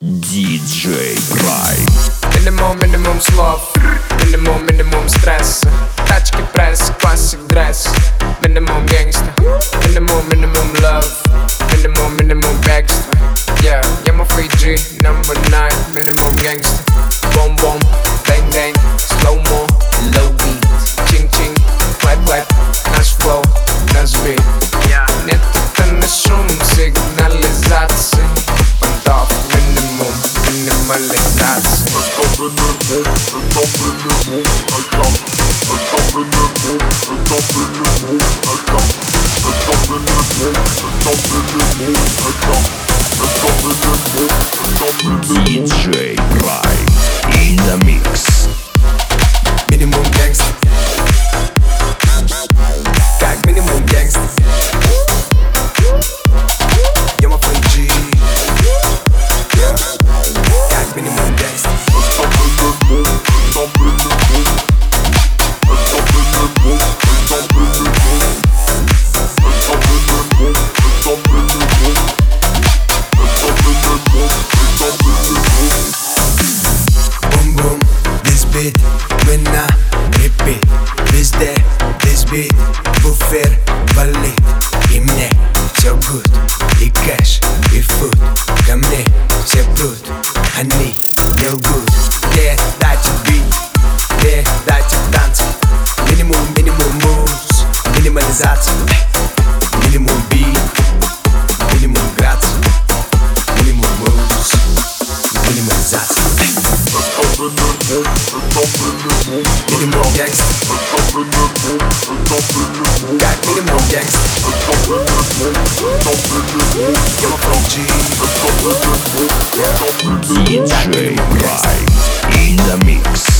Диджей Прайм. Минимум, минимум слов Минимум, минимум стресса Тачки, пресс, классик, дресс Минимум гангста Минимум, минимум love Минимум, минимум бегство Yeah, я мой Фейджи, number nine Минимум гангста Бом-бом, бэнг-бэнг in hun hol, een tap in hun hol, hij gaat. Een tap in hun hol, een tap in in. honey. Nigga no in the mix.